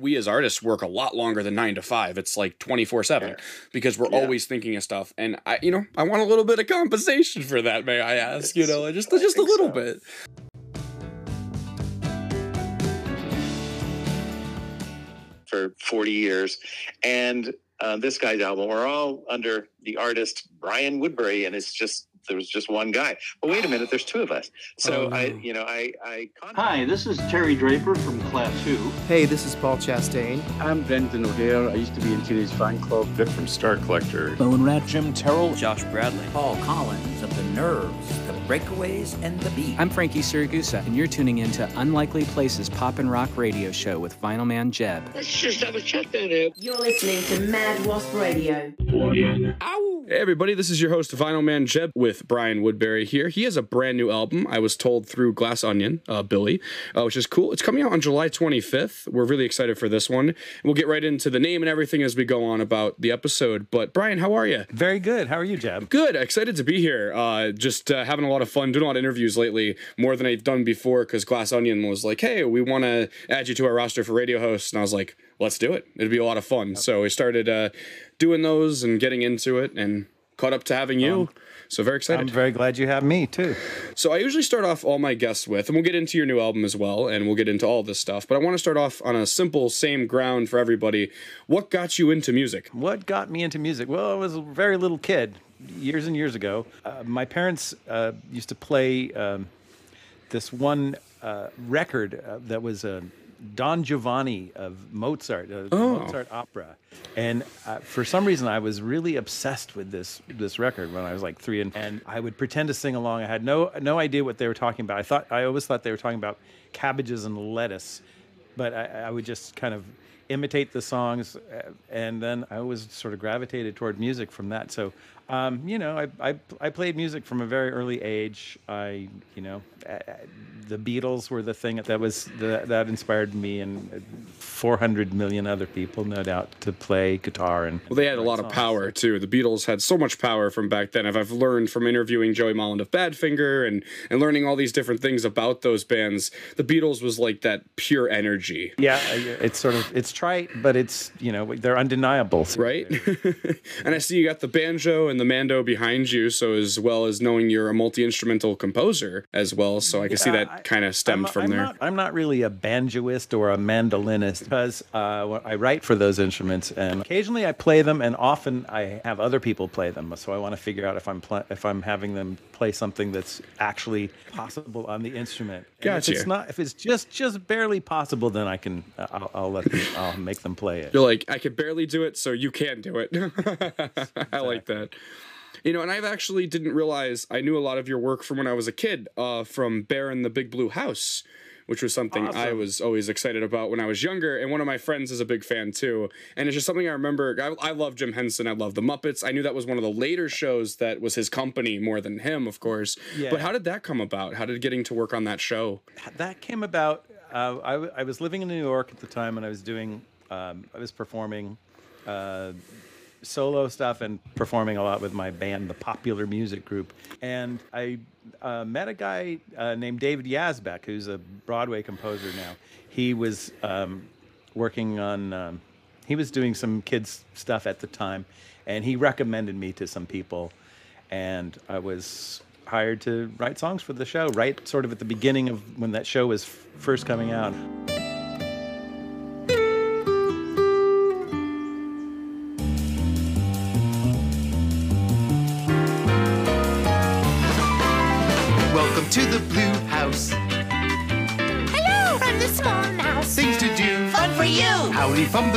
we as artists work a lot longer than nine to five. It's like twenty four seven because we're Yeah. always thinking of stuff. And I, you know, I want a little bit of compensation for that. May I ask? You know, just I just a little so. bit. for 40 years. And uh, this guy's album, we're all under the artist Brian Woodbury, and it's just there was just one guy. But wait a minute, there's two of us. So Oh, I, you know, I, I Hi, this is Terry Draper from Class 2. Hey, this is Paul Chastain. I'm Brendan O'Hare. I used to be in Teenage Fan Club. Vic from Star Collector. Bowen Rat, Jim Terrell, Josh Bradley. Paul Collins of the Nerves, the Breakaways, and the Beat. I'm Frankie Siragusa, and you're tuning in to Unlikely Places Pop and Rock Radio Show with Vinyl Man Jeb. Let's just have a chat down here. You're listening to Mad Wasp Radio. Hey everybody, this is your host Vinyl Man Jeb with Brian Woodbury here. He has a brand new album. I was told through Glass Onyon, uh, Billy, uh, which is cool. It's coming out on July 25th. We're really excited for this one. We'll get right into the name and everything as we go on about the episode. But Brian, how are you? Very good. How are you, Jeb? Good. Excited to be here. Uh, just uh, having a lot of fun, doing a lot of interviews lately, more than I've done before. Because Glass Onyon was like, "Hey, we want to add you to our roster for radio hosts," and I was like, "Let's do it. It'd be a lot of fun." So we started uh, doing those and getting into it, and caught up to having you. so very excited. I'm very glad you have me too. So I usually start off all my guests with, and we'll get into your new album as well, and we'll get into all this stuff. But I want to start off on a simple, same ground for everybody. What got you into music? What got me into music? Well, I was a very little kid, years and years ago. Uh, my parents uh, used to play um, this one uh, record uh, that was a Don Giovanni of Mozart, a Oh. Mozart opera, and uh, for some reason I was really obsessed with this this record when I was like three, and, and I would pretend to sing along. I had no no idea what they were talking about. I thought I always thought they were talking about cabbages and lettuce, but I, I would just kind of imitate the songs, uh, and then I always sort of gravitated toward music from that. So, um, you know, I, I I played music from a very early age. I, you know, the Beatles were the thing that was that, that inspired me and uh, 400 million other people, no doubt, to play guitar and. Well, they had a lot of power too. The Beatles had so much power from back then. I've, I've learned from interviewing Joey Molland of Badfinger and and learning all these different things about those bands. The Beatles was like that pure energy, Yeah, it's sort of it's trite, but it's you know they're undeniable. right? and I see you got the banjo and the mando behind you, so as well as knowing you're a multi instrumental composer as well. So I can see that kind of stemmed I'm, from I'm there. Not, I'm not really a banjoist or a mandolinist because uh, I write for those instruments, and occasionally I play them, and often I have other people play them. So I want to figure out if I'm pl- if I'm having them play something that's actually possible on the instrument. And Gotcha. If it's not, if it's just just barely possible, then I can uh, I'll, I'll let them, I'll make them play it. You're like, I could barely do it, so you can do it. I like that. You know, and I've actually didn't realize I knew a lot of your work from when I was a kid, uh, from Bear in the Big Blue House, which was something I was always excited about when I was younger. And one of my friends is a big fan too. And it's just something I remember. I, I love Jim Henson. I love the Muppets. I knew that was one of the later shows that was his company more than him, of course. Yeah. But how did that come about? How did getting to work on that show? that came about. Uh, I, w- I was living in New York at the time, and I was doing, um, I was performing uh, solo stuff and performing a lot with my band, the Popular Music Group. And I uh, met a guy uh, named David Yazbek, who's a Broadway composer now. He was um, working on, um, he was doing some kids stuff at the time, and he recommended me to some people, and I was hired to write songs for the show, right sort of at the beginning of when that show was f- first coming out.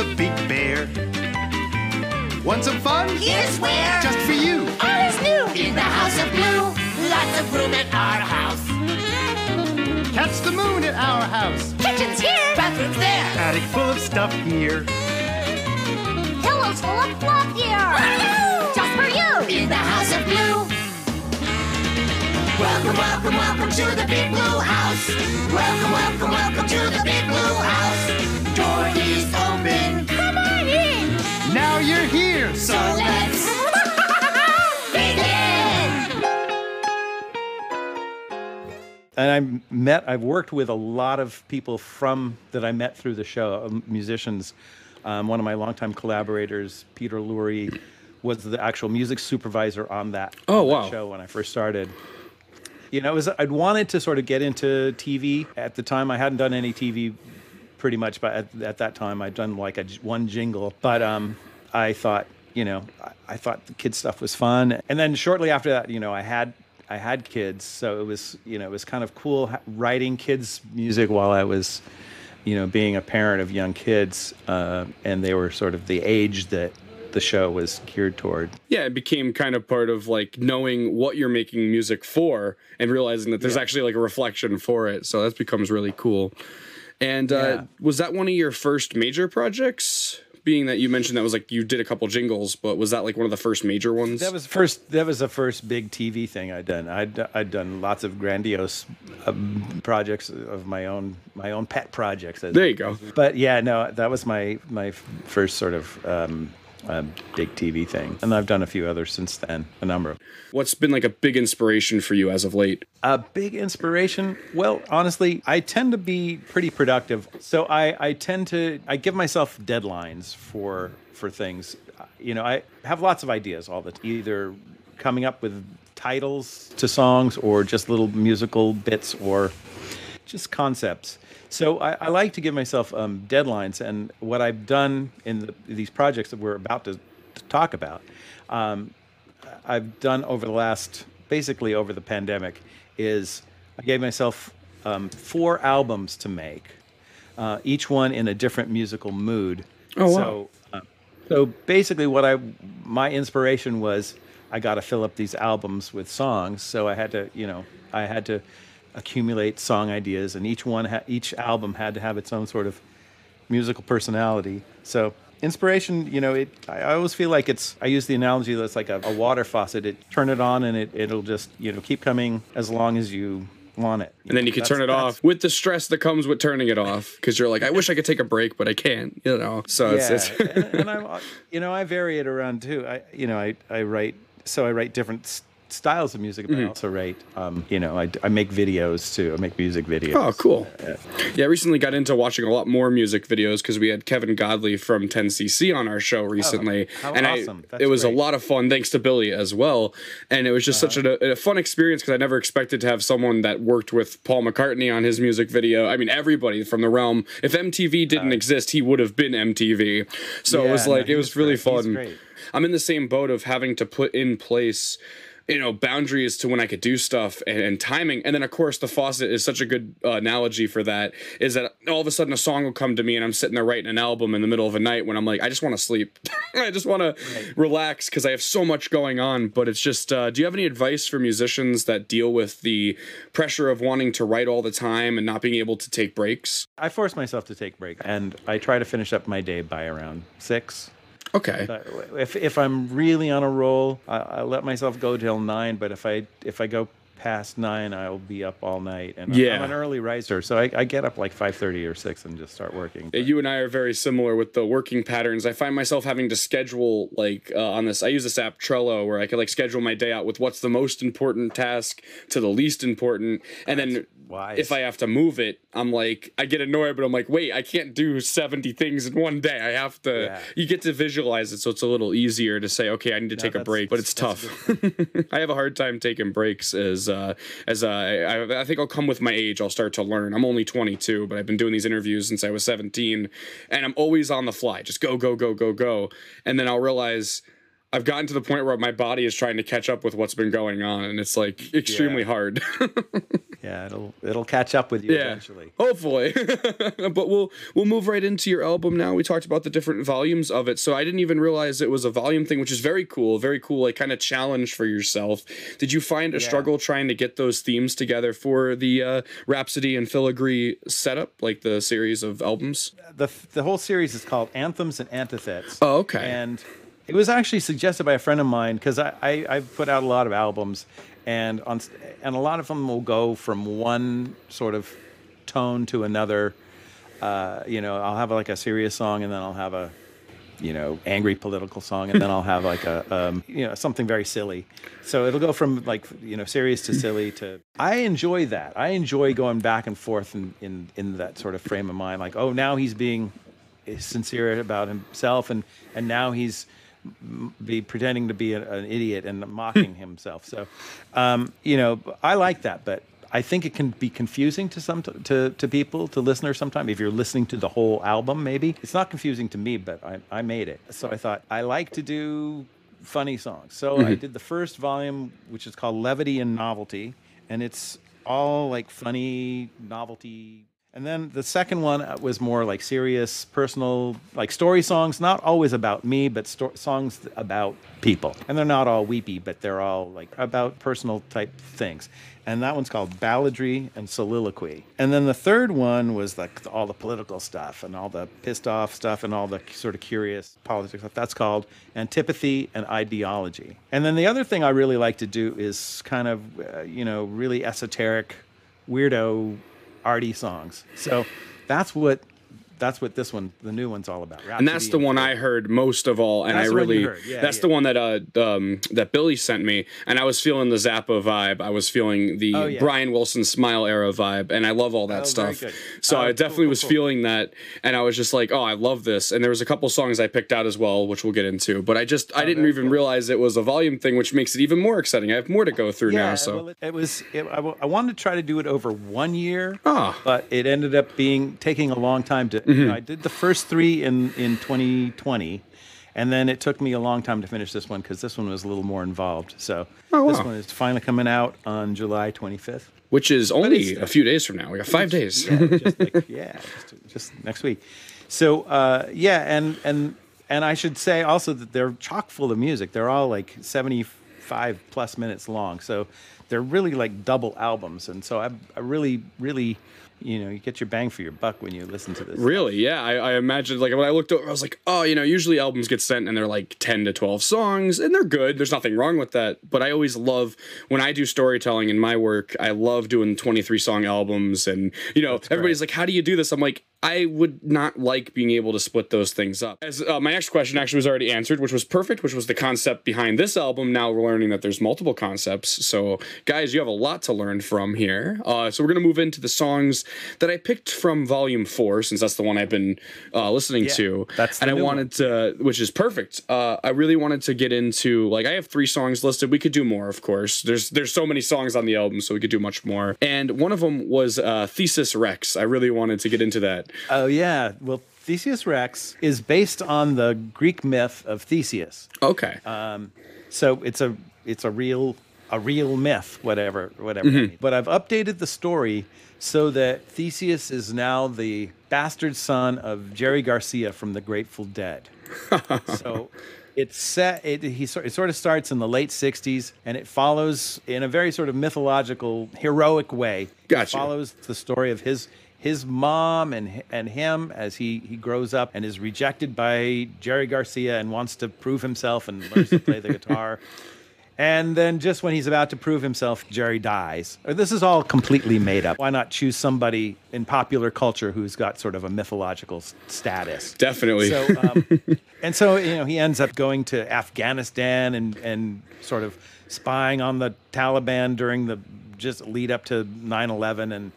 The Big Bear. Want some fun? Here's where. Just for you. All is new in the house of blue. Lots of room at our house. Catch the moon at our house. Kitchen's here. Bathroom's there. Attic full of stuff here. Pillows full of fluff here. Just for you in the house of blue. Welcome, welcome, welcome to the big blue house. Welcome, welcome, welcome to the big blue house. Door is open. You're here. So let's begin. And I met, I've worked with a lot of people from that I met through the show, um, musicians. Um, one of my longtime collaborators, Peter Lurie, was the actual music supervisor on that, Oh, on that wow. show when I first started. You know, it was, I'd wanted to sort of get into TV at the time. I hadn't done any TV pretty much, but at, at that time I'd done like a j- one jingle. But um, I thought, you know, I, I thought the kid stuff was fun. And then shortly after that, you know, I had I had kids, so it was you know it was kind of cool writing kids music while I was, you know, being a parent of young kids, uh, and they were sort of the age that the show was geared toward. Yeah, it became kind of part of like knowing what you're making music for and realizing that there's Yeah. actually like a reflection for it. So that becomes really cool. And uh, Yeah. was that one of your first major projects? Being that you mentioned that was like you did a couple jingles, but was that like one of the first major ones? That was first. That was the first big TV thing I'd done. I'd I'd done lots of grandiose um, projects of my own my own pet projects. There you go. But yeah, no, that was my my first sort of um, um, big TV thing, and I've done a few others since then. A number of. What's been like a big inspiration for you as of late? A big inspiration. Well, honestly, I tend to be pretty productive, so I, I tend to I give myself deadlines for for things. You know, I have lots of ideas all the time, either coming up with titles to songs or just little musical bits or just concepts. So I, I like to give myself um, deadlines, and what I've done in the, these projects that we're about to, to talk about, um, I've done over the last, basically over the pandemic, is I gave myself um, four albums to make, uh, each one in a different musical mood. Oh, wow. So, uh, so basically, what I my inspiration was I got to fill up these albums with songs. So I had to, you know, I had to accumulate song ideas, and each one, ha- each album had to have its own sort of musical personality. So inspiration, you know, it. I always feel like it's. I use the analogy that it's like a, a water faucet. It turn it on, and it it'll just you know keep coming as long as you want it. And then you can turn it off with the stress that comes with turning it off because you're like, I wish I could take a break, but I can't, you know. So it's, yeah, it's and, and I, you know, I vary it around too. I, you know, I, I write, so I write different styles of music, but I Mhm. also write, um, you know, I, I make videos too. I make music videos. Oh, cool. Yeah, I recently got into watching a lot more music videos because we had Kevin Godley from 10cc on our show recently, Oh, how and awesome. I it was great. a lot of fun thanks to Billy as well, and it was just such a, a fun experience because I never expected to have someone that worked with Paul McCartney on his music video. I mean, everybody from the realm. If MTV didn't exist, he would have been MTV. So it was Yeah, no, like it was was really. Fun. I'm in the same boat of having to put in place you know boundaries to when I could do stuff and, and timing. And then of course the faucet is such a good uh, analogy for that is that all of a sudden a song will come to me and I'm sitting there writing an album in the middle of a night when I'm like I just want to sleep. I just want to relax because I have so much going on. But it's just uh, do you have any advice for musicians that deal with the pressure of wanting to write all the time and not being able to take breaks? I force myself to take breaks, and I try to finish up my day by around six. Okay But If if I'm really on a roll, I, I let myself go till nine. But if I if I go past nine, I'll be up all night. And Yeah. I'm an early riser, so I, I get up like five thirty or six and just start working. Yeah, You and I are very similar with the working patterns. I find myself having to schedule like uh, on this. I use this app Trello where I can like schedule my day out with what's the most important task to the least important, and then if I have to move it, I'm like I get annoyed, but I'm like, wait, I can't do 70 things in one day. I have to. Yeah. You get to visualize it, so it's a little easier to say, okay, I need to take a break, but it's tough. I have a hard time taking breaks as uh, as uh, I, I think I'll come with my age. I'll start to learn. I'm only 22, but I've been doing these interviews since I was 17, and I'm always on the fly. Just go, go, go, go, go, and then I'll realize. I've gotten to the point where my body is trying to catch up with what's been going on, and it's like extremely Yeah. hard. yeah, it'll it'll catch up with you Yeah. eventually. Hopefully, but we'll we'll move right into your album now. We talked about the different volumes of it, so I didn't even realize it was a volume thing, which is very cool. Very cool, like kind of challenge for yourself. Did you find a Yeah. struggle trying to get those themes together for the uh, Rhapsody and filigree setup, like the series of albums? the the whole series is called Anthems and Antithets. Oh, okay. And it was actually suggested by a friend of mine because I, I I've put out a lot of albums, and on and a lot of them will go from one sort of tone to another. Uh, you know, I'll have like a serious song, and then I'll have a you know angry political song, and then I'll have like a um, you know something very silly. So it'll go from like you know serious to silly to. I enjoy that. I enjoy going back and forth in in, in that sort of frame of mind. Like oh now he's being sincere about himself, and and now he's be pretending to be a, an idiot and mocking himself. So, um, you know, I like that, but I think it can be confusing to some to, to people to listeners sometimes if you're listening to the whole album. Maybe it's not confusing to me, but I, I made it. So I thought I like to do funny songs. So I Mhm. did the first volume, which is called Levity and Novelty, and it's all like funny novelty. And then the second one uh, was more like serious, personal, like story songs, not always about me, but sto- songs about people. And they're not all weepy, but they're all like about personal type things. And that one's called Balladry and Soliloquy. And then the third one was like all the political stuff and all the pissed off stuff and all the sort of curious politics stuff. That's called Antipathy and Ideology. And then the other thing I really like to do is kind of, uh, you know, really esoteric, weirdo, arty songs. So that's what that's what this one, the new one's all about. and that's the Rhapsody one I heard most of all, and That's I the one you really yeah, that's yeah. the one that uh um that Billy sent me, and I was feeling the Zappa vibe. I was feeling the Oh, yeah. Brian Wilson Smile era vibe, and I love all that Oh, stuff. So Oh, I definitely cool, was cool. feeling that, and I was just like, oh, I love this. And there was a couple songs I picked out as well, which we'll get into. But I just Oh, I didn't even realize it was a volume thing, which makes it even more exciting. I have more to go through now. So well, it, it was. It, I, I wanted to try to do it over one year, Ah. but it ended up being taking a long time to. You Mhm. know, I did the first three in in 2020, and then it took me a long time to finish this one because this one was a little more involved. So Oh, this one is finally coming out on July 25th. which is only a few days from now. We got five days. Yeah, just like, yeah, just, just next week. So uh, yeah, and and and I should say also that they're chock full of music. They're all like seventy-five plus minutes long. So they're really like double albums. And so I, I really, really, you know, you get your bang for your buck when you listen to this. Really? Yeah. I, I imagined like when I looked over, I was like, oh, you know, usually albums get sent and they're like 10 to 12 songs and they're good. There's nothing wrong with that. But I always love when I do storytelling in my work, I love doing 23 song albums. And, you know, everybody's like, how do you do this? I'm like, I would not like being able to split those things up. As uh, my next question actually was already answered, which was perfect, which was the concept behind this album. Now we're learning that there's multiple concepts. So, guys, you have a lot to learn from here. Uh, so we're gonna move into the songs that I picked from Volume Four, since that's the one I've been uh, listening Yeah, to. that's and I wanted to, which is perfect. Uh, I really wanted to get into like I have three songs listed. We could do more, of course. There's there's so many songs on the album, so we could do much more. And one of them was uh, Theseus Rex. I really wanted to get into that. Oh yeah. Well, Theseus Rex is based on the Greek myth of Theseus. Okay. Um, so it's a it's a real a real myth, whatever whatever. Mhm. But I've updated the story so that Theseus is now the bastard son of Jerry Garcia from the Grateful Dead. so it's set. It, he it sort of starts in the late '60s, and it follows in a very sort of mythological, heroic way. Gotcha. It follows the story of his his mom and and him as he he grows up and is rejected by Jerry Garcia and wants to prove himself and learns to play the guitar. And then just when he's about to prove himself, Jerry dies. This is all completely made up. Why not choose somebody in popular culture who's got sort of a mythological status? Definitely. So, um, and so you know, he ends up going to Afghanistan and and sort of spying on the Taliban during the just lead up to 9/11 and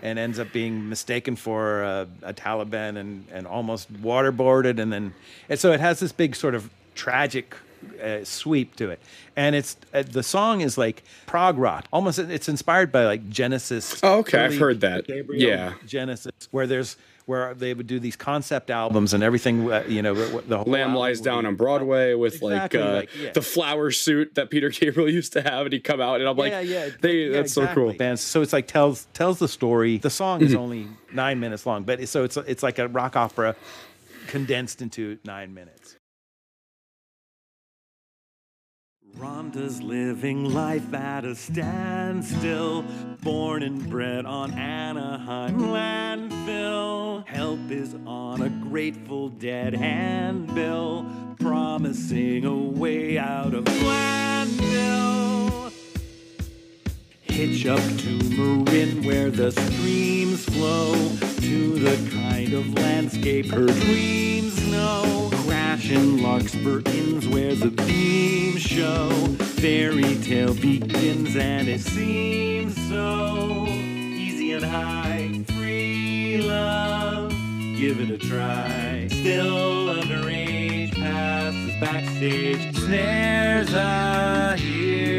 and ends up being mistaken for a, a Taliban and and almost waterboarded and then and so it has this big sort of tragic uh, sweep to it and it's uh, the song is like prog rock almost it's inspired by like Genesis Oh, okay, I've heard that. Gabriel Yeah. Genesis where there's where they would do these concept albums and everything uh, you know the whole Lamb Lies Down on Broadway with Exactly, like, uh, like, yeah. the flower suit that Peter Gabriel used to have, and he'd come out, and I'm like, yeah, yeah, they, yeah, that's so cool. Bands, so it's like tells tells the story. The song is Mhm. only nine minutes long, but so it's it's like a rock opera condensed into nine minutes. Rhonda's living life at a standstill. Born and bred on Anaheim landfill. Help is on a grateful dead handbill, promising a way out of landfill. Hitch up to Marin where the streams flow to the kind of landscape her dreams know. Passion Larkspur Inns where the beams show. Fairy tale begins and it seems so easy and high. Free love, give it a try. Still underage, passes backstage. There's a hero.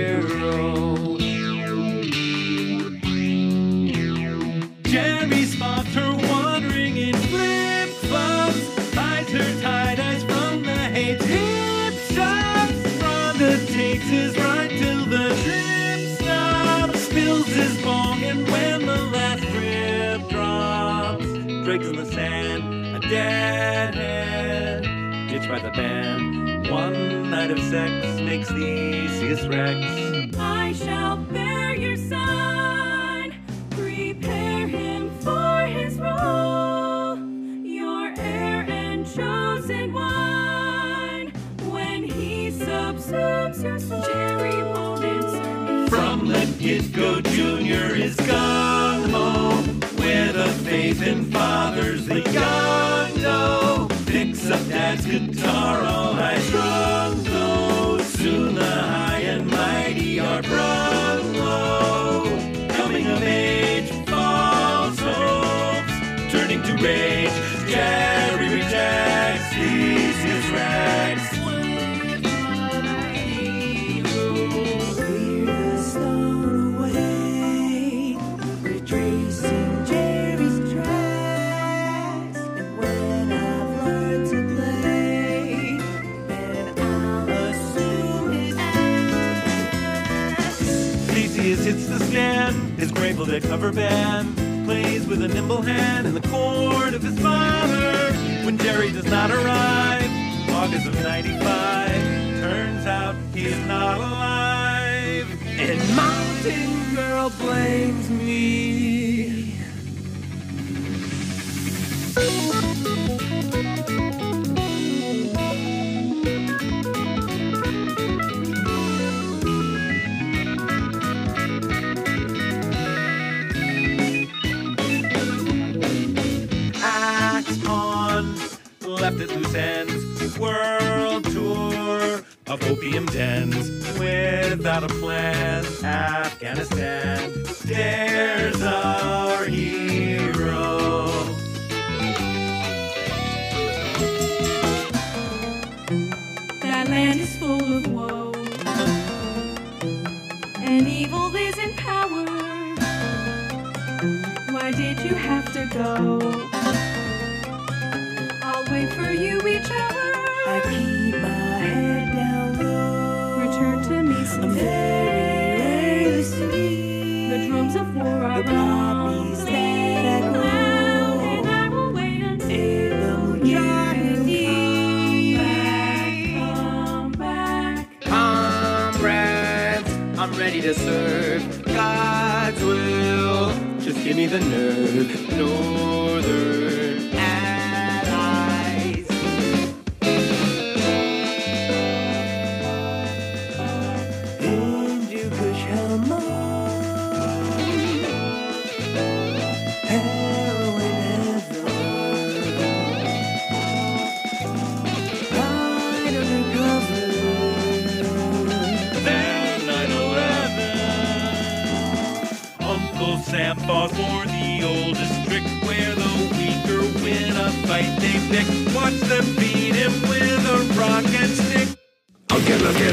Hand, ditched by the band. One night of sex makes the easiest wrecks. I shall bear your son, prepare him for his role, your heir and chosen one. When he subsumes your soul, Jerry won't answer. From the get-go, Junior is gone ho with a faith in fathers the young know. Picks guitar, all high strung though. Soon the high and mighty are brung low. Coming of age, false hopes, turning to rage. Grateful Dead cover band plays with a nimble hand in the court of his father. When Jerry does not arrive, August of 95, turns out he's not alive. And Mountain Girl blames me.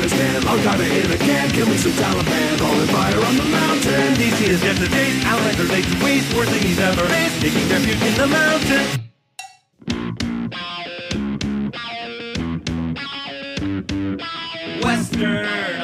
Afghanistan, I'll oh, got it in a kill me some Taliban, falling fire on the mountain. DC is just a taste, Alexander lays to waste, worst thing he's ever faced, taking refuge in the mountain. Western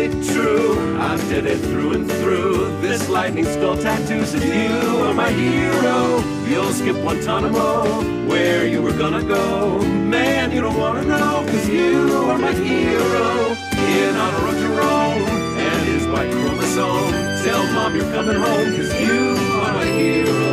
really true? I did it through and through. This lightning skull tattoo says you are my hero. You'll skip Guantanamo, where you were gonna go. Man, you don't wanna know, cause you are my hero. In honor of Jerome and his white chromosome. Tell mom you're coming home, cause you are my hero.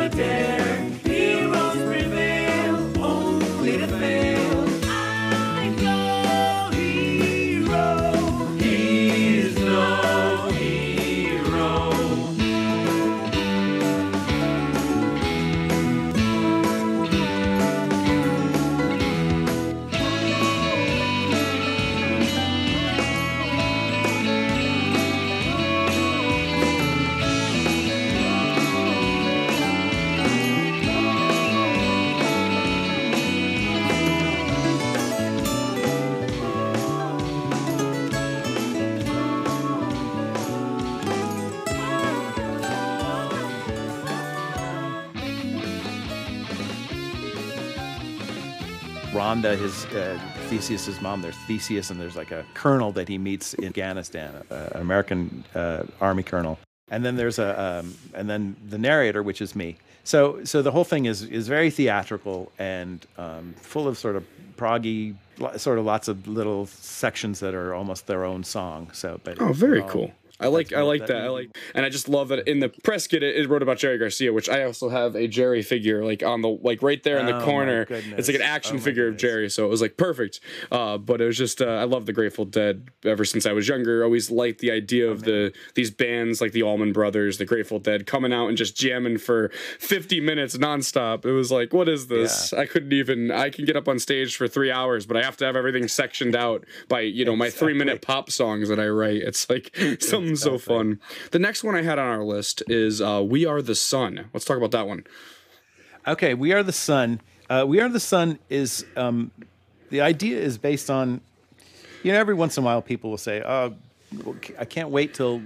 On a dare. Rhonda, his uh, Theseus's mom, there's Theseus, and there's like a colonel that he meets in Afghanistan, uh, an American uh, army colonel. And then there's a, um, and then the narrator, which is me. So, so the whole thing is is very theatrical and um, full of sort of proggy, sort of lots of little sections that are almost their own song. So, but Oh, very all- cool. I like I like that. I like and I just love that in the press kit it, it wrote about Jerry Garcia, which I also have a Jerry figure like on the like right there in Oh, the my corner. It's like an action Oh, figure of Jerry, so it was like perfect. Uh, but it was just uh, I love the Grateful Dead ever since I was younger. Always liked the idea of the these bands like the Allman Brothers, the Grateful Dead coming out and just jamming for 50 minutes nonstop. It was like, what is this? I couldn't even I can get up on stage for three hours, but I have to have everything sectioned out by you know my three minute pop songs that I write. It's like something so fun. The next one I had on our list is uh, "We Are the Sun." Let's talk about that one. Okay, We Are the Sun. Uh, we Are the Sun is um, the idea is based on, you know, every once in a while people will say, "Oh, I can't wait till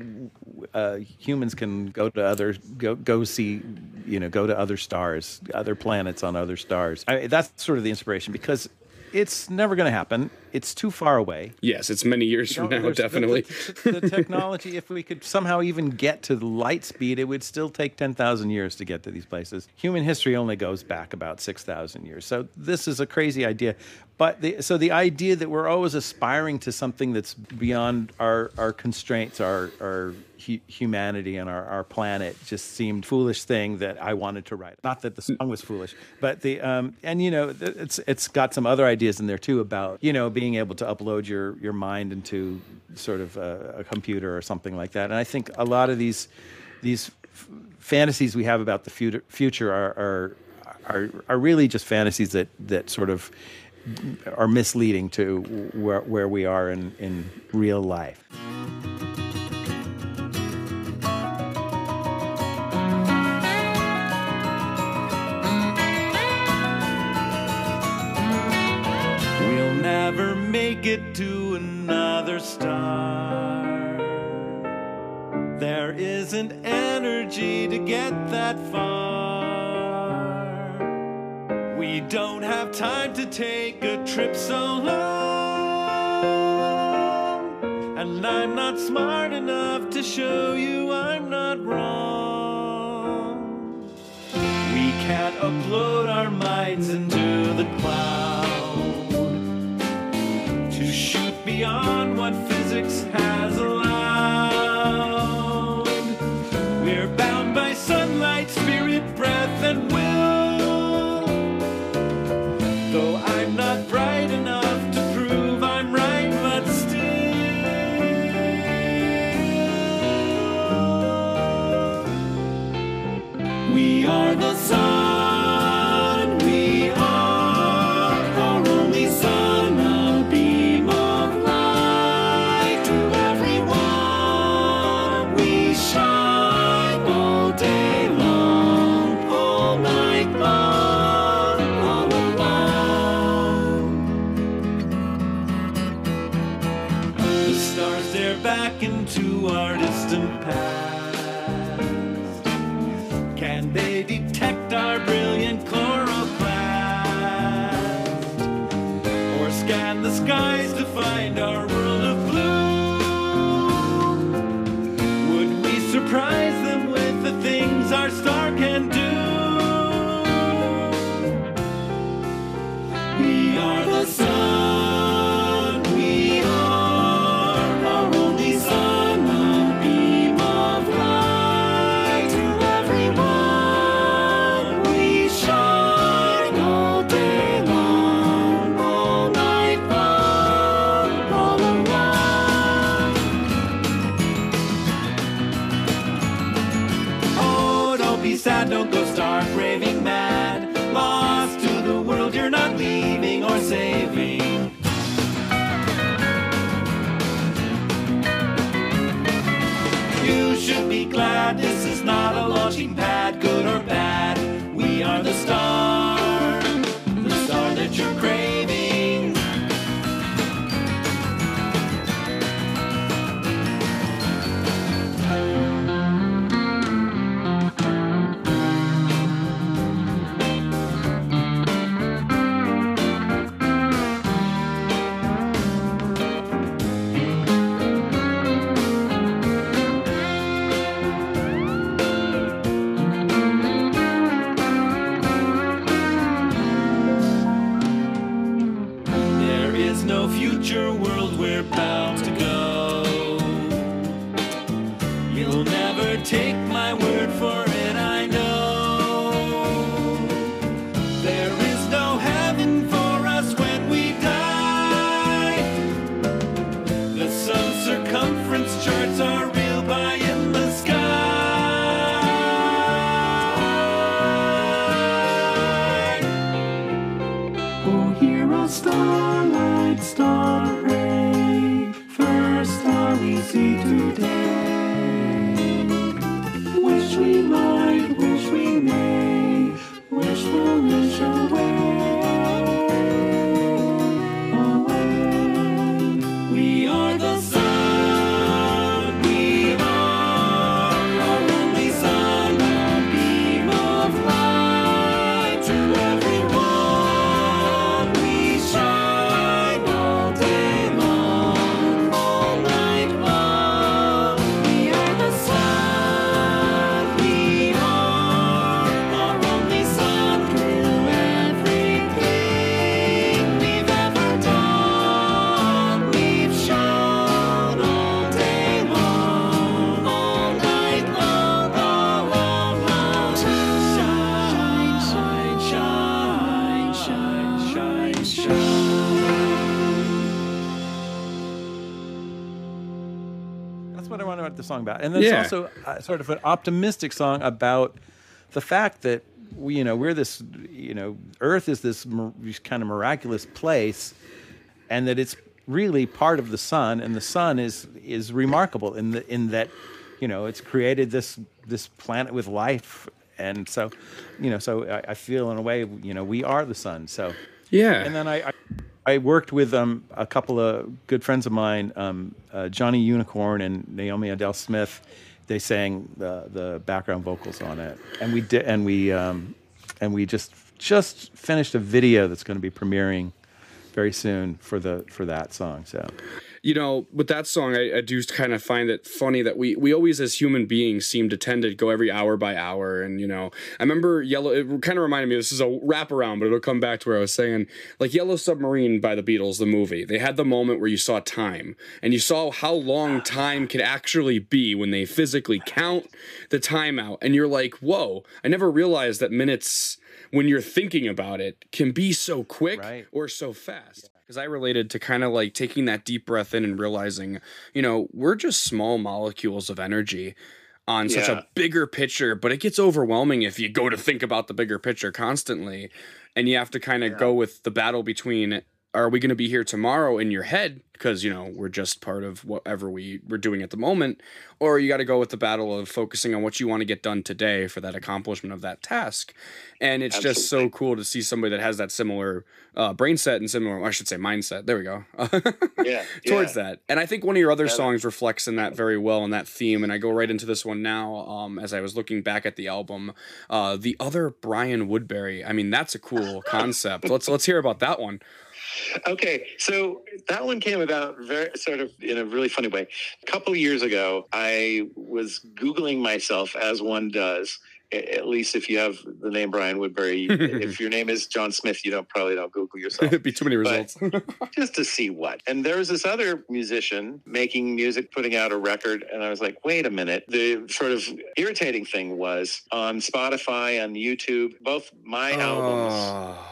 uh, humans can go to other go go see, you know, go to other stars, other planets on other stars." I, that's sort of the inspiration because it's never going to happen. It's too far away. Yes, it's many years from You know, now, there's the- definitely. The, the technology, if we could somehow even get to the light speed, it would still take 10,000 years to get to these places. Human history only goes back about 6,000 years. So this is a crazy idea. But the, so the idea that we're always aspiring to something that's beyond our, our constraints, our, our hu- humanity and our, our planet just seemed foolish thing that I wanted to write. Not that the song was foolish, but the um, and you know it's it's got some other ideas in there too about you know being able to upload your your mind into sort of a, a computer or something like that. And I think a lot of these these f- fantasies we have about the future future are are are, are really just fantasies that that sort of are misleading to where, where we are in, in real life. Never make it to another star. There isn't energy to get that far. We don't have time to take a trip so long. And I'm not smart enough to show you I'm not wrong. We can't upload our minds into the cloud beyond what physics has allowed. We're bound by sunlight, the song about, and then it's also uh, sort of an optimistic song about the fact that we, you know, we're this, you know, Earth is this kind of miraculous place, and that it's really part of the sun, and the sun is is remarkable in the in that, you know, it's created this this planet with life, and so, you know, so I, I feel in a way, you know, we are the sun. So Yeah. and then I. I I worked with um, a couple of good friends of mine, um, uh, Johnny Unicorn and Naomi Adele Smith. They sang the, the background vocals on it, and we did, and we um, and we just just finished a video that's going to be premiering very soon for the for that song. So you know, with that song, I, I do kind of find it funny that we we always, as human beings, seem to tend to go every hour by hour. And you know, I remember Yellow. It kind of reminded me. This is a wraparound, but it'll come back to where I was saying, like Yellow Submarine by the Beatles, the movie. They had the moment where you saw time, and you saw how long ah. time could actually be when they physically count the time out, and you're like, whoa! I never realized that minutes. When you're thinking about it, can be so quick or so fast because I related to kind of like taking that deep breath in and realizing, you know, we're just small molecules of energy on such Yeah. a bigger picture, but it gets overwhelming if you go to think about the bigger picture constantly. And you have to kind of go with the battle between are we going to be here tomorrow in your head? Because you know we're just part of whatever we we're doing at the moment. Or you got to go with the battle of focusing on what you want to get done today for that accomplishment of that task. And it's just so cool to see somebody that has that similar uh, brain set and similar i should say mindset. There we go. Yeah. towards yeah. that. And i think one of your other Yeah. songs reflects in that very well in that theme and i go right into this one now um, as i was looking back at the album uh, the other brian woodbury. I mean that's a cool concept. Let's let's hear about that one Okay, so that one came about very sort of in a really funny way. A couple of years ago, I was Googling myself as one does. At least if you have the name Brian Woodbury, if your name is John Smith, you don't probably don't Google yourself. it'd be too many results just to see what. And there was this other musician making music, putting out a record, and I was like, wait a minute. The sort of irritating thing was on Spotify, on YouTube, both my ah. albums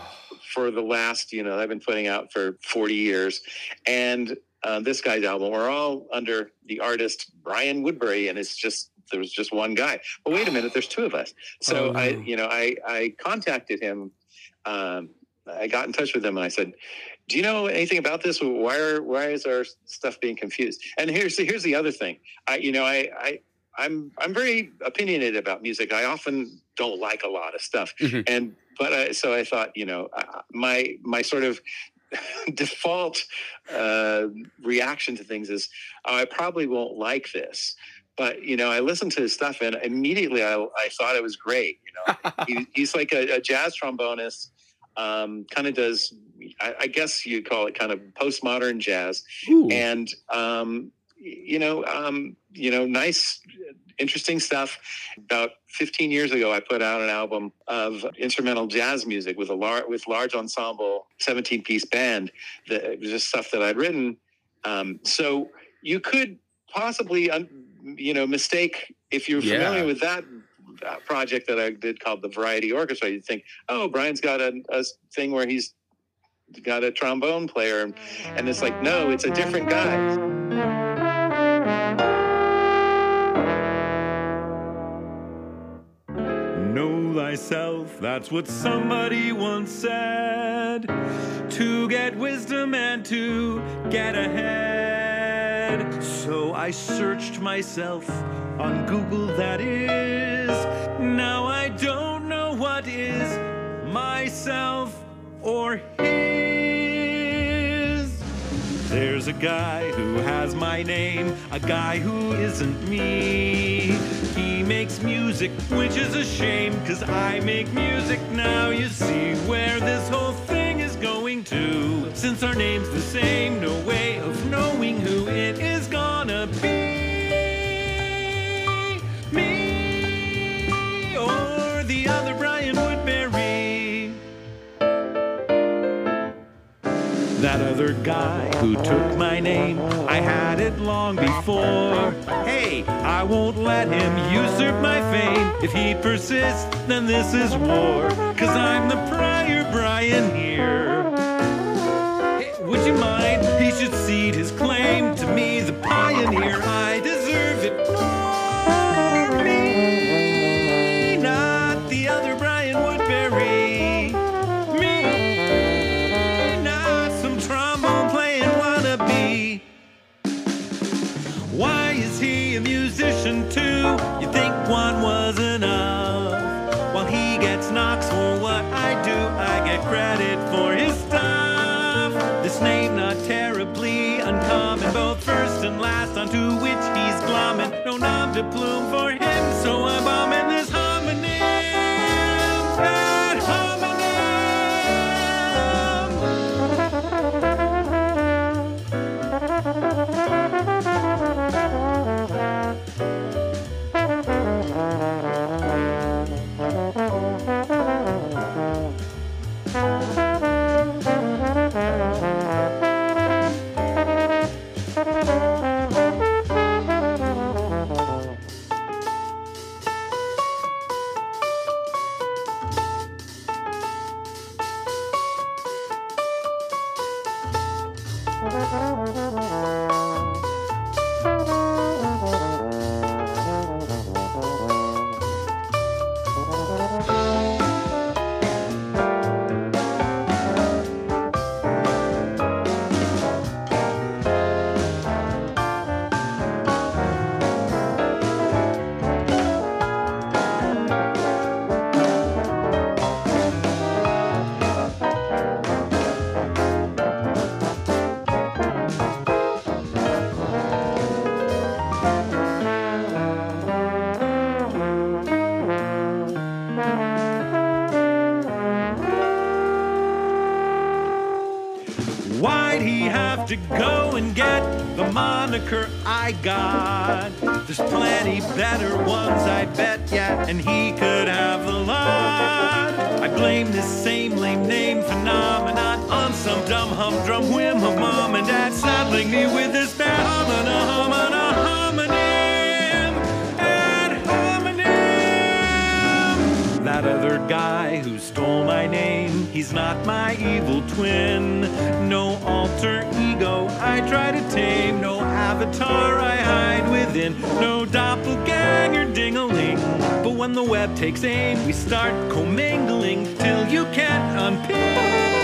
for the last, you know, I've been putting out for 40 years. And uh, this guy's album We're all under the artist Brian Woodbury, and it's just there was just one guy. But wait a minute, there's two of us. So Oh, I, you know, I I contacted him. Um, I got in touch with him and I said, "Do you know anything about this? Why are why is our stuff being confused?" And here's the, here's the other thing. I you know I I I'm I'm very opinionated about music. I often don't like a lot of stuff, and but I, so I thought you know my my sort of default uh, reaction to things is oh, I probably won't like this. But you know, I listened to his stuff and immediately I, I thought it was great. You know, he, he's like a, a jazz trombonist, um, kind of does, I, I guess you call it kind of postmodern jazz, and um, you know, um, you know, nice, interesting stuff. About 15 years ago, I put out an album of instrumental jazz music with a lar- with large ensemble, 17 piece band. That was just stuff that I'd written. Um, so you could possibly, you know, mistake if you're Yeah. familiar with that uh, project that I did called the Variety Orchestra. You'd think, oh, Brian's got a, a thing where he's got a trombone player, and, and it's like, no, it's a different guy. Thyself, that's what somebody once said. To get wisdom and to get ahead. So I searched myself on Google, that is. Now I don't know what is myself or his. There's a guy who has my name, a guy who isn't me. Makes music, which is a shame, cause I make music now. You see where this whole thing is going to. Since our name's the same, no way of knowing who it is gonna be. That other guy who took my name, I had it long before. Hey, I won't let him usurp my fame. If he persists, then this is war. Cause I'm the prior Brian here. Hey, would you mind? He should cede his claim to me, the pioneer. I De plume for moniker I got? There's plenty better ones, I bet, yeah, and he could have a lot. I blame this same lame name phenomenon on some dumb humdrum whim of mom and dad saddling me with this bad homina, homina, homonym. Ad. That other guy who stole my name, he's not my evil twin. No alter ego avatar I hide within, no doppelganger ding-a-ling. But when the web takes aim, we start commingling till you can't unpin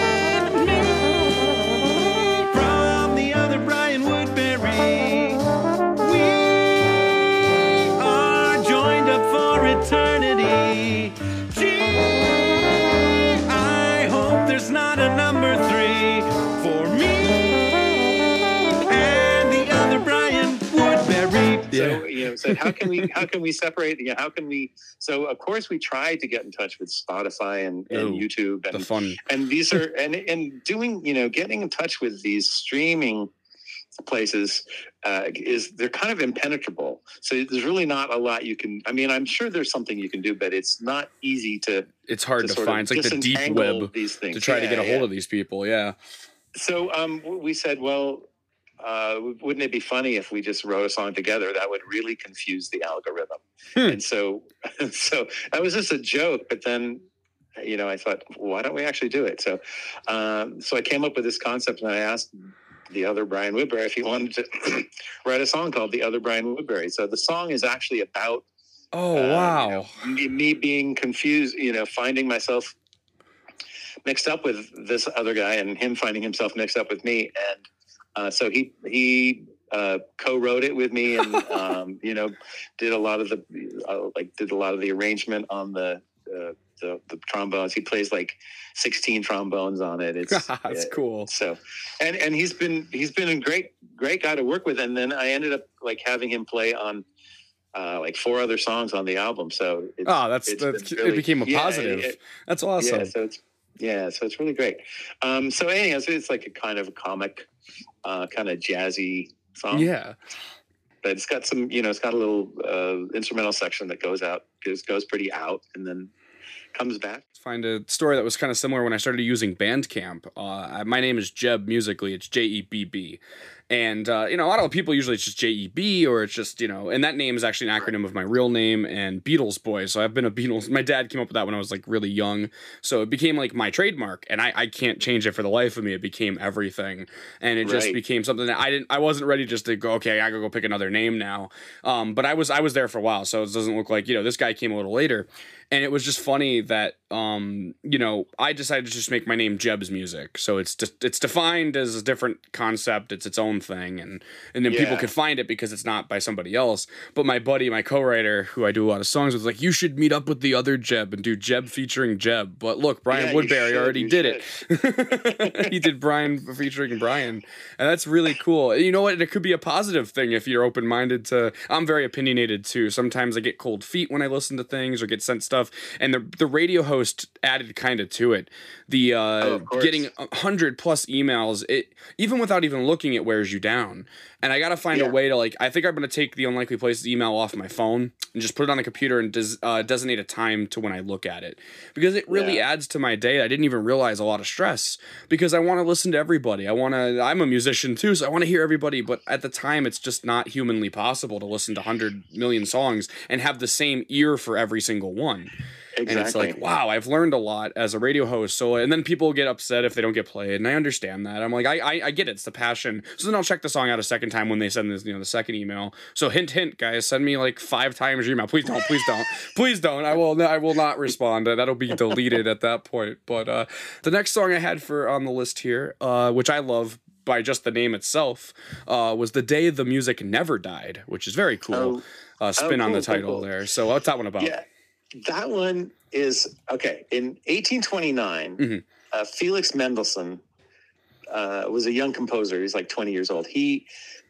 So you know, so how can we how can we separate? You know, how can we? So of course we tried to get in touch with Spotify and, and Ooh, YouTube and the fun. and these are and and doing you know getting in touch with these streaming places uh, is they're kind of impenetrable. So there's really not a lot you can. I mean, I'm sure there's something you can do, but it's not easy to. It's hard to, of find. It's like the deep web These things to try to get a yeah. hold of these people. Yeah. So um, we said, well, uh, wouldn't it be funny if we just wrote a song together? That would really confuse the algorithm. And so, so that was just a joke. But then, you know, I thought, why don't we actually do it? So, um, so I came up with this concept, and I asked the other Brian Woodbury if he wanted to write a song called "The Other Brian Woodbury." So the song is actually about Oh uh, wow. me, me being confused, you know, finding myself mixed up with this other guy and him finding himself mixed up with me. And uh, so he, he, uh, co-wrote it with me and, um, you know, did a lot of the, uh, like did a lot of the arrangement on the, uh, the, the trombones. He plays like 16 trombones on it. It's That's uh, cool. So, and, and he's been, he's been a great, great guy to work with. And then I ended up like having him play on, uh, like four other songs on the album. So it's, Oh, that's that's it became a yeah, positive. it- that's awesome. yeah, so it's yeah, so it's really great. Um, so anyhow, so it's like a kind of a comic, uh, kind of jazzy song. Yeah. but it's got some, you know, it's got a little uh, instrumental section that goes out, goes goes pretty out, and then comes back. find a story that was kind of similar when I started using Bandcamp. Uh, my name is Jeb musically. It's J E B B. And, uh, you know, a lot of people usually it's just J E B or it's just, you know, and that name is actually an acronym of my real name and Beatles boy. So I've been a Beatles. My dad came up with that when I was like really young. So it became like my trademark and I, I can't change it for the life of me. It became everything. And it just became something that I didn't, I wasn't ready just to go, okay, I gotta go pick another name now. Um, but I was, I was there for a while. So it doesn't look like, you know, this guy came a little later. And it was just funny that um you know I decided to just make my name Jeb's Music, so it's just it's defined as a different concept, it's its own thing, and and then people could find it because it's not by somebody else. But my buddy, my co-writer, who I do a lot of songs with, like, you should meet up with the other Jeb and do Jeb featuring Jeb. But look, Brian Yeah, Woodbury should, already did it. he did Brian featuring Brian, and that's really cool. You know what? It could be a positive thing if you're open minded to. I'm very opinionated too. Sometimes I get cold feet when I listen to things or get sent stuff, and the the radio host added kind of to it. The uh, course. getting hundred plus emails, it even without even looking, it wears you down. And I gotta find a way to like. I think I'm gonna take the unlikely places email off my phone and just put it on the computer and des- uh, designate a time to when I look at it because it really Yeah. adds to my day. I didn't even realize a lot of stress because I want to listen to everybody. I want to. I'm a musician too, so I want to hear everybody. But at the time, it's just not humanly possible to listen to hundred million songs and have the same ear for every single one. And it's Exactly. like, wow, I've learned a lot as a radio host. So, and then people get upset if they don't get played, and I understand that. I'm like, I, I, I get it. It's the passion. So then I'll check the song out a second time when they send this, you know, the second email. So hint, hint, guys, send me like five times your email. Please don't, please don't, please don't. I will, I will not respond. That'll be deleted at that point. But uh, the next song I had for on the list here, uh, which I love by just the name itself, uh, was "The Day the Music Never Died," which is very cool. uh, spin on cool, the title cool. there. So what's that one about? Yeah, that one is okay. In 1829, Mhm. uh, Felix Mendelssohn uh, was a young composer. He's like 20 years old. He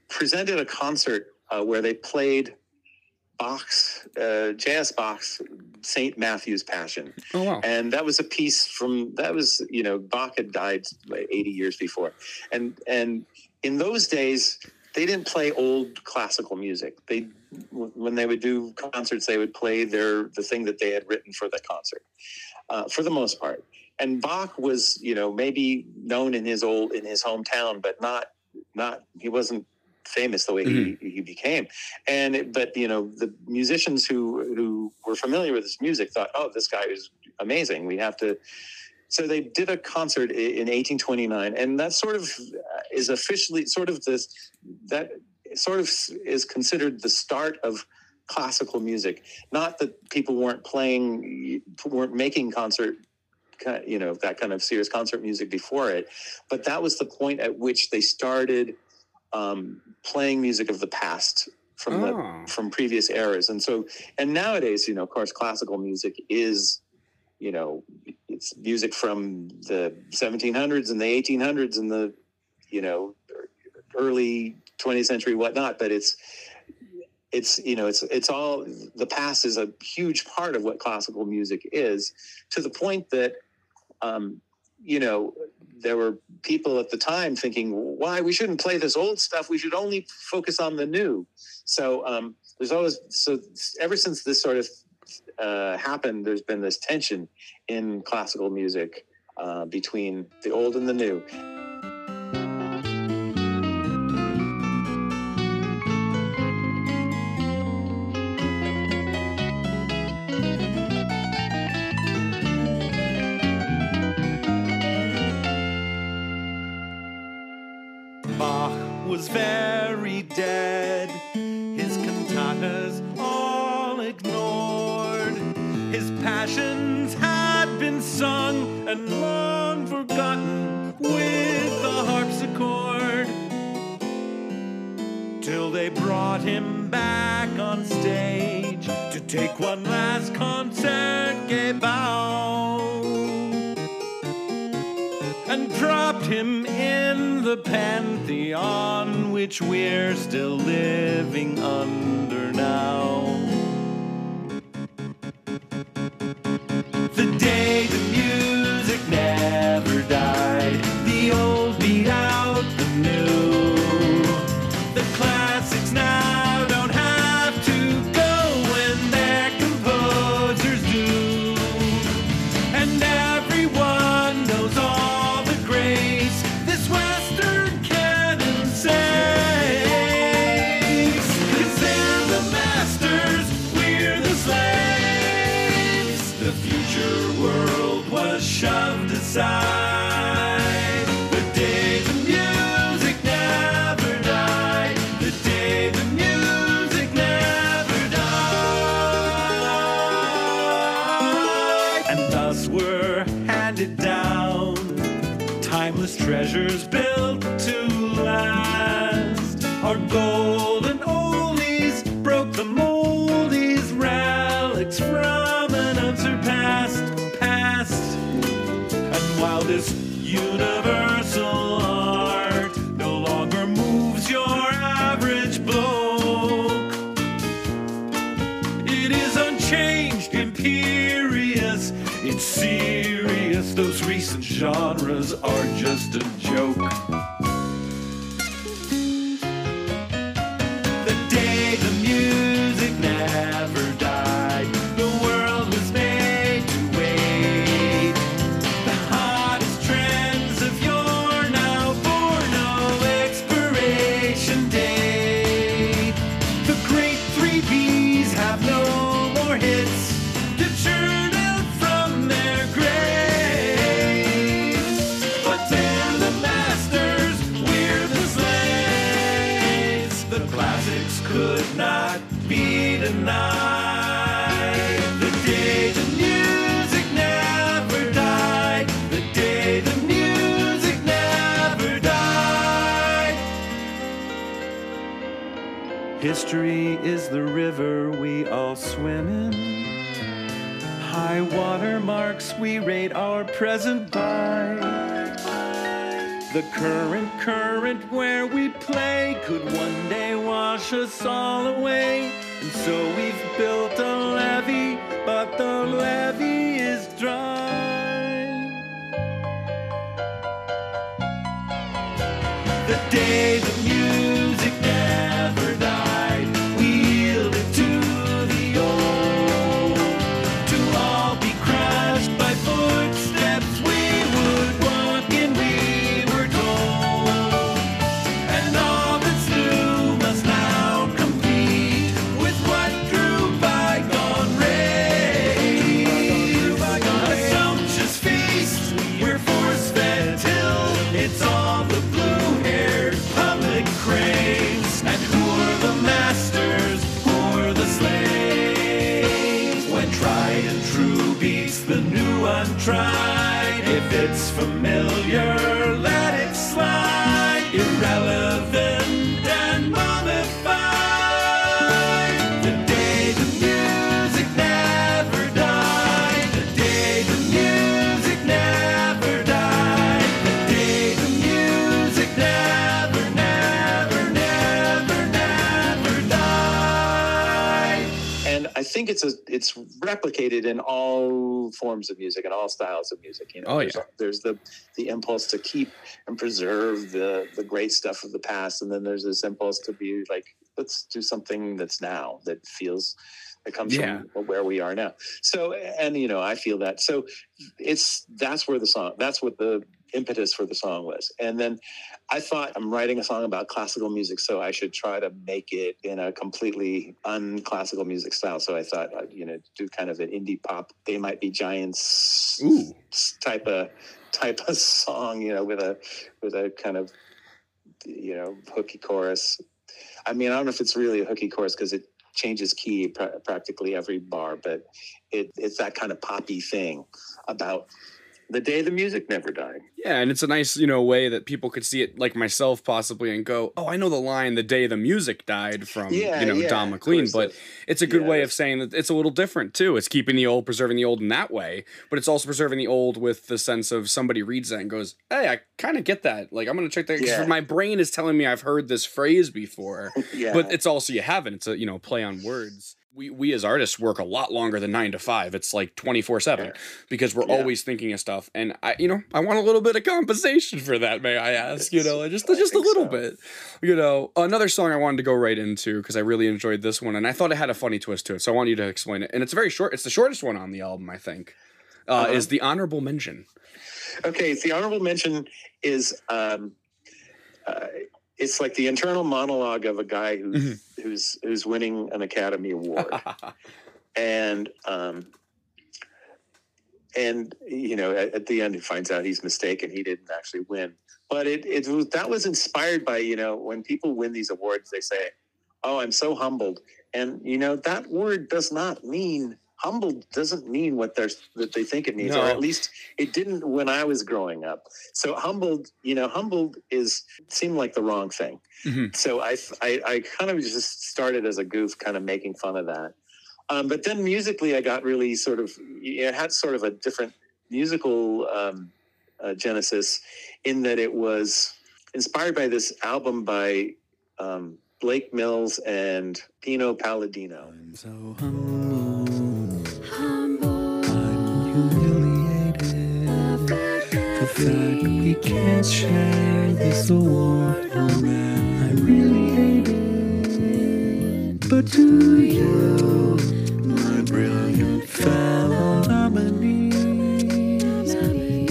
presented a concert uh, where they played Bach's, uh, J.S. Bach's St. Matthew's Passion. Oh wow. And that was a piece from that was you know Bach had died 80 years before, and and in those days they didn't play old classical music. They when they would do concerts they would play their the thing that they had written for the concert, uh, for the most part. And Bach was you know maybe known in his old in his hometown, but not not he wasn't famous the way he, he became and it, but you know the musicians who who were familiar with his music thought oh this guy is amazing we have to so they did a concert in 1829 and that sort of uh, is officially sort of this that sort of is considered the start of classical music not that people weren't playing weren't making concert you know that kind of serious concert music before it but that was the point at which they started um, playing music of the past from Oh. the from previous eras and so and nowadays you know of course classical music is you know it's music from the 1700s and the 1800s and the you know early 20th century whatnot but it's it's you know it's it's all the past is a huge part of what classical music is to the point that um you know there were people at the time thinking why we shouldn't play this old stuff we should only focus on the new. So um there's always so ever since this sort of uh, happened there's been this tension in classical music uh, between the old and the new take one last concert bow and dropped him in the pantheon which we're still living under now. handed down. Timeless treasures History is the river we all swim in. High water marks we rate our present by. The current current where we play could one day wash us all away. And so we've built a levee, but the levee is dry. The day it's a it's replicated in all forms of music and all styles of music. You know, Oh, there's, yeah. there's the the impulse to keep and preserve the the great stuff of the past, and then there's this impulse to be like, let's do something that's now that feels that comes Yeah. from where we are now. So, and you know, I feel that. So, it's that's where the song that's what the impetus for the song was, and then I thought I'm writing a song about classical music, so I should try to make it in a completely unclassical music style. So I thought, I'd, you know, do kind of an indie pop. They might be giants type of type of song, you know, with a with a kind of you know hooky chorus. I mean, I don't know if it's really a hooky chorus because it changes key pra- practically every bar, but it, it's that kind of poppy thing about the day the music never died. Yeah, and it's a nice, you know, way that people could see it, like myself, possibly, and go, "Oh, I know the line, the day the music died," from Yeah, you know yeah, Don McLean. But it's a good way of saying that it's a little different too. It's keeping the old, preserving the old in that way, but it's also preserving the old with the sense of somebody reads that and goes, "Hey, I kind of get that. Like, I'm gonna check that. Yeah. My brain is telling me I've heard this phrase before, Yeah. but it's also you haven't. It's a you know play on words." We, we as artists work a lot longer than nine to five. It's like 24 seven because we're always thinking of stuff. And I, you know, I want a little bit of compensation for that. May I ask? You know, just just a little bit. You know, another song I wanted to go right into because I really enjoyed this one, and I thought it had a funny twist to it. So I want you to explain it. And it's very short. It's the shortest one on the album, I think. Uh, Uh-huh. Is the honorable mention? Okay, the honorable mention is um, uh, it's like the internal monologue of a guy who's who's who's winning an Academy Award, and um, and you know at, at the end he finds out he's mistaken. He didn't actually win, but it it was that was inspired by you know when people win these awards they say, "Oh, I'm so humbled," and you know that word does not mean humble doesn't mean what they're that they think it means, No. or at least it didn't when I was growing up. So humbled, you know, humbled is seemed like the wrong thing. Mhm. So I, I, I kind of just started as a goof, kind of making fun of that. Um, but then musically, I got really sort of, it had sort of a different musical um, uh, genesis in that it was inspired by this album by um, Blake Mills and Pino Palladino. We can't share this award, oh man, I really hate it. But to you, my brilliant fellow nominees,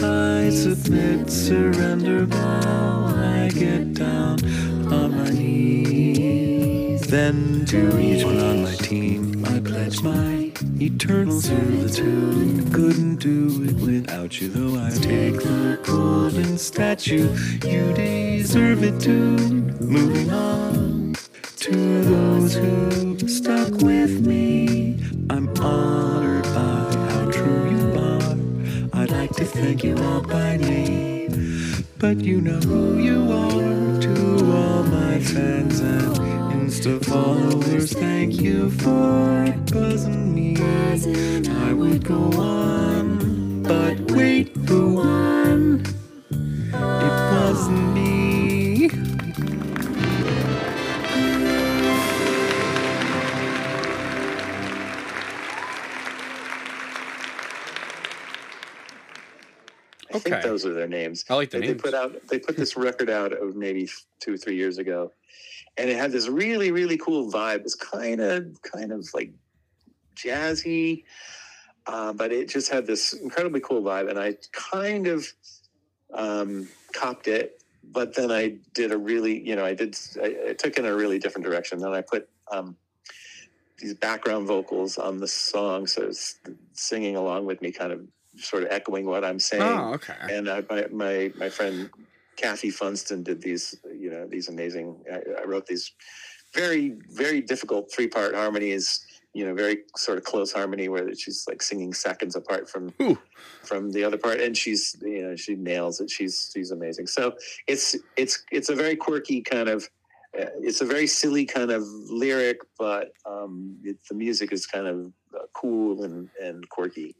I submit, surrender, bow, I get down on my knees. Then to each one on my team, I pledge my eternal servitude. Couldn't do it without you, though I take the golden statue. You deserve it too. Moving on to those who stuck with me. I'm honored by how true you are. I'd like to thank you all by name, but you know who you are. To all my fans and Insta followers, thank you for buzzing me. I would go on, but wait, the one, it wasn't me. I think Okay. those are their names. I like the they, names. They put out they put this record out of maybe two or three years ago, and it had this really really cool vibe. It was kind of kind of like jazzy, uh, but it just had this incredibly cool vibe, and I kind of um, copped it. But then I did a really, you know, I did I, I took in a really different direction. Then I put um, these background vocals on the song, so it's singing along with me, kind of sort of echoing what I'm saying. Oh, okay. And I, my my my friend Kathy Funston did these, you know, these amazing. I, I wrote these very very difficult three part harmonies. You know, very sort of close harmony where she's like singing seconds apart from from the other part, and she's you know she nails it. She's she's amazing. So it's it's it's a very quirky kind of. Uh, it's a very silly kind of lyric, but um, it, the music is kind of uh, cool and, and quirky.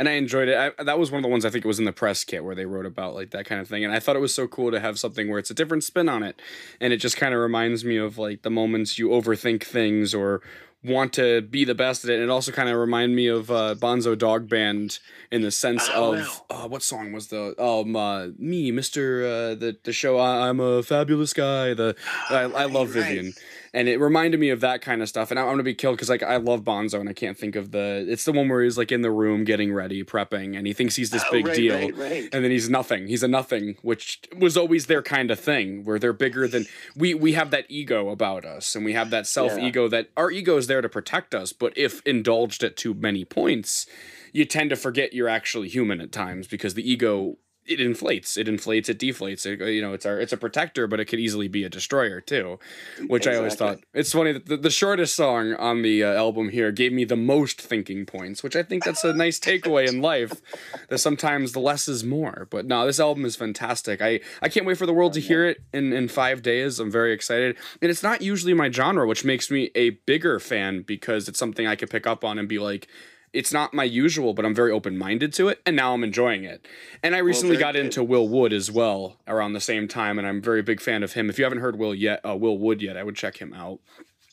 And I enjoyed it. I, that was one of the ones I think it was in the press kit where they wrote about like that kind of thing, and I thought it was so cool to have something where it's a different spin on it, and it just kind of reminds me of like the moments you overthink things or want to be the best at it. And it also kind of remind me of uh, Bonzo Dog Band in the sense Oh, of uh, what song was the um uh, me Mister uh, the the show I, I'm a fabulous guy. The I, I love Vivian. And it reminded me of that kind of stuff, and I- I'm gonna be killed because like I love Bonzo, and I can't think of the. It's the one where he's like in the room getting ready, prepping, and he thinks he's this Oh, big right, deal, right, right. and then he's nothing. He's a nothing, which was always their kind of thing, where they're bigger than we. We have that ego about us, and we have that self ego that our ego is there to protect us. But if indulged at too many points, you tend to forget you're actually human at times because the ego it inflates, it inflates, it deflates. It, you know, it's our it's a protector, but it could easily be a destroyer too. Which I always thought it's funny that the, the shortest song on the uh, album here gave me the most thinking points, which I think that's a nice takeaway in life. That sometimes the less is more. But no, this album is fantastic. I I can't wait for the world to hear it in in five days. I'm very excited, and it's not usually my genre, which makes me a bigger fan because it's something I could pick up on and be like. It's not my usual, but I'm very open minded to it, and now I'm enjoying it. And I recently very got good. into Will Wood as well around the same time, and I'm a very big fan of him. If you haven't heard Will yet, uh, Will Wood yet, I would check him out.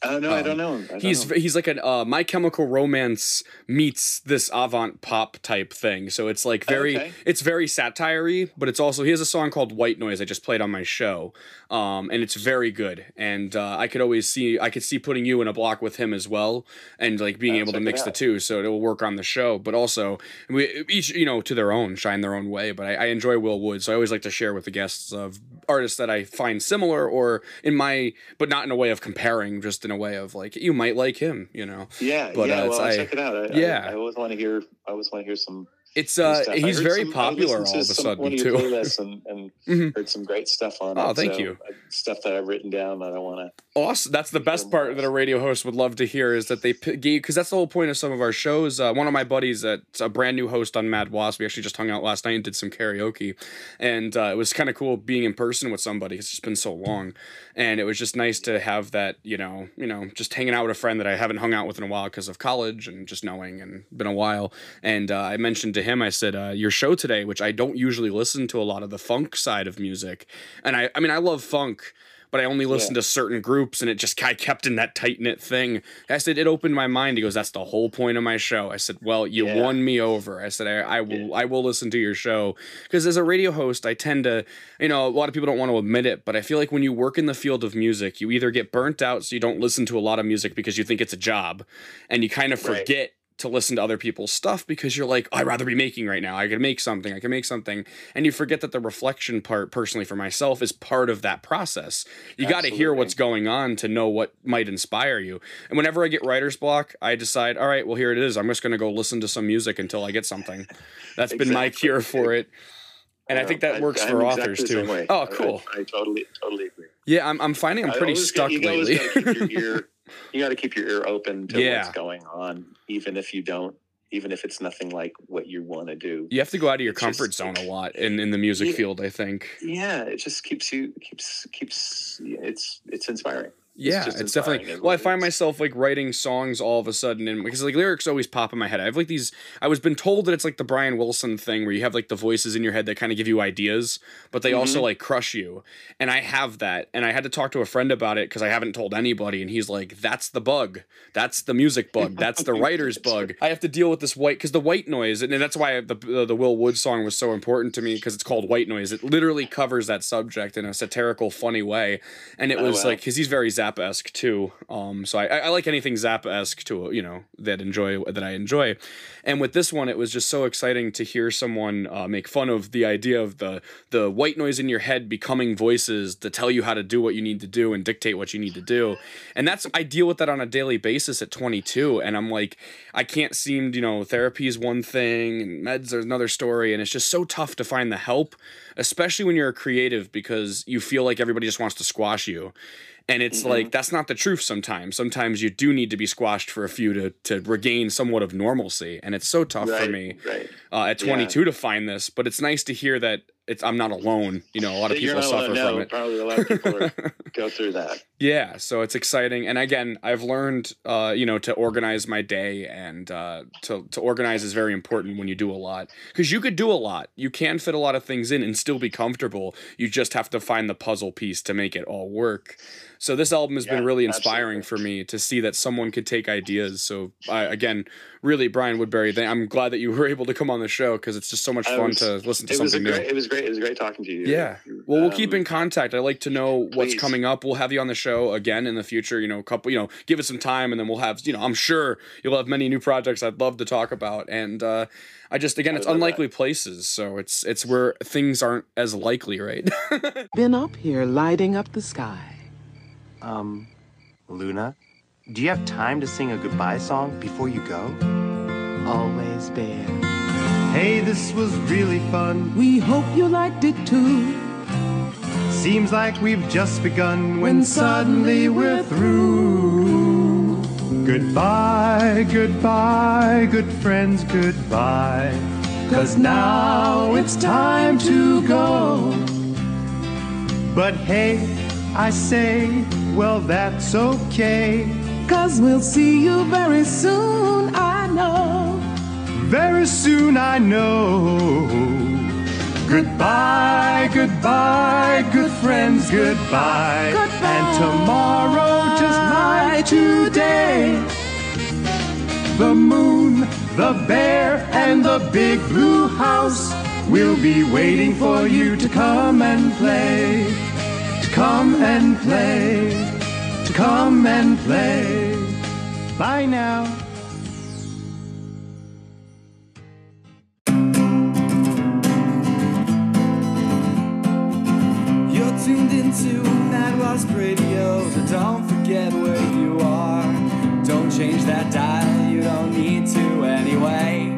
Oh no, I don't Um, know. I don't he's know. he's like a uh, My Chemical Romance meets this avant pop type thing. So it's like very Okay. it's very satire but it's also he has a song called White Noise I just played on my show, um, and it's very good. And uh, I could always see I could see putting you in a block with him as well, and like being I'll able to mix the two, so it will work on the show. But also we each you know to their own shine their own way. But I, I enjoy Will Wood, so I always like to share with the guests of artists that I find similar or in my but not in a way of comparing, just in a way of like you might like him, you know. Yeah, But, yeah. uh, well, I- check it out. I, yeah. I, I always want to hear. I always want to hear some It's uh, he's very some- popular all of a sudden one of too. playlists and, and Mhm. heard some great stuff on Oh, it. thank so, you. uh, Stuff that I've written down that I want to. Awesome. That's the best part that a radio host would love to hear is that they gave because that's the whole point of some of our shows. Uh, one of my buddies, that's a brand new host on Mad Wasp, we actually just hung out last night and did some karaoke, and uh, it was kind of cool being in person with somebody. It's just been so long, and it was just nice to have that. You know, you know, just hanging out with a friend that I haven't hung out with in a while because of college and just knowing and been a while. And uh, I mentioned to him, I said, uh, "Your show today, which I don't usually listen to a lot of the funk side of music, and I, I mean, I love funk." but I only listened to certain groups and it just I kept in that tight knit thing. I said it opened my mind. He goes, That's the whole point of my show. I said, Well, you Yeah. won me over. I said, I, I will I will listen to your show. Because as a radio host, I tend to you know, a lot of people don't want to admit it, but I feel like when you work in the field of music, you either get burnt out so you don't listen to a lot of music because you think it's a job, and you kind of Right. To listen to other people's stuff because you're like, oh, I'd rather be making right now. I can make something. I can make something. And you forget that the reflection part, personally for myself, is part of that process. You got to hear what's going on to know what might inspire you. And whenever I get writer's block, I decide, all right, well, here it is. I'm just going to go listen to some music until I get something. That's been my cure for it. And I think that I- works I'm for exactly authors too. Oh, cool. I, I totally, totally agree. Yeah, I'm, I'm finding I'm pretty stuck always lately. gotta keep your ear. You got to keep your ear open to Yeah. what's going on, even if you don't, even if it's nothing like what you want to do. you have to go out of your It's comfort just- zone a lot in, in the music Yeah. field, I think. Yeah, it just keeps you keeps keeps. It's it's inspiring. Yeah, just it's, definitely. Well, I find myself like writing songs all of a sudden, and because like lyrics always pop in my head. I have like these. I was been told that it's like the Brian Wilson thing, where you have like the voices in your head that kind of give you ideas, but they also Mhm. like crush you. And I have that, and I had to talk to a friend about it because I haven't told anybody, and he's like, "That's the bug. That's the music bug. That's the writer's bug." I have to deal with this white because the white noise, and that's why the the, the Will Wood song was so important to me because it's called White Noise. It literally covers that subject in a satirical, funny way, and it Oh, was wow. like because he's very Zappa esque too. Um, so I, I like anything Zappa esque to you know that enjoy that I enjoy, and with this one, it was just so exciting to hear someone uh, make fun of the idea of the the white noise in your head becoming voices to tell you how to do what you need to do and dictate what you need to do, and that's I deal with that on a daily basis at 22, and I'm like I can't seem you know therapy is one thing and meds are another story, and it's just so tough to find the help, especially when you're a creative because you feel like everybody just wants to squash you. And it's Mm-hmm. like that's not the truth sometimes. Sometimes you do need to be squashed for a few to to regain somewhat of normalcy. And it's so tough for me right. uh, at Yeah. 22 to find this, but it's nice to hear that it's I'm not alone. You know, a lot of people suffer alone. from No, it. Probably a lot of people go through that. Yeah, so it's exciting, and again, I've learned, uh, you know, to organize my day, and uh, to to organize is very important when you do a lot, because you could do a lot, you can fit a lot of things in and still be comfortable. You just have to find the puzzle piece to make it all work. So this album has been really inspiring for me to see that someone could take ideas. So I, again, really, Brian Woodbury, I'm glad that you were able to come on the show because it's just so much fun was- to listen to it was a something new. It was great. It was great talking to you. Yeah. Well, we'll keep Um, in contact. I like to know what's please. coming up. We'll have you on the show again in the future. You know, a couple. You know, give it some time, and then we'll have. You know, I'm sure you'll have many new projects I'd love to talk about. And uh, I just again, I it's would love unlikely places, so it's it's where things aren't as likely, right? Been up here lighting up the sky. Um, Luna, do you have time to sing a goodbye song before you go? Always Bear. Hey, this was really fun. We hope you liked it too. Seems like we've just begun when suddenly we're through. Goodbye, goodbye, good friends, goodbye. Cause now it's time to go. But hey, I say, well, that's okay. Cause we'll see you very soon, I know. Very soon, I know. Goodbye, goodbye, good friends, goodbye. And tomorrow, just like today, the moon, the bear, and the big blue house will be waiting for you to come and play. To come and play. To come and play. Bye now. Tuned into Mad Wasp Radio, so don't forget where you are. Don't change that dial, you don't need to anyway.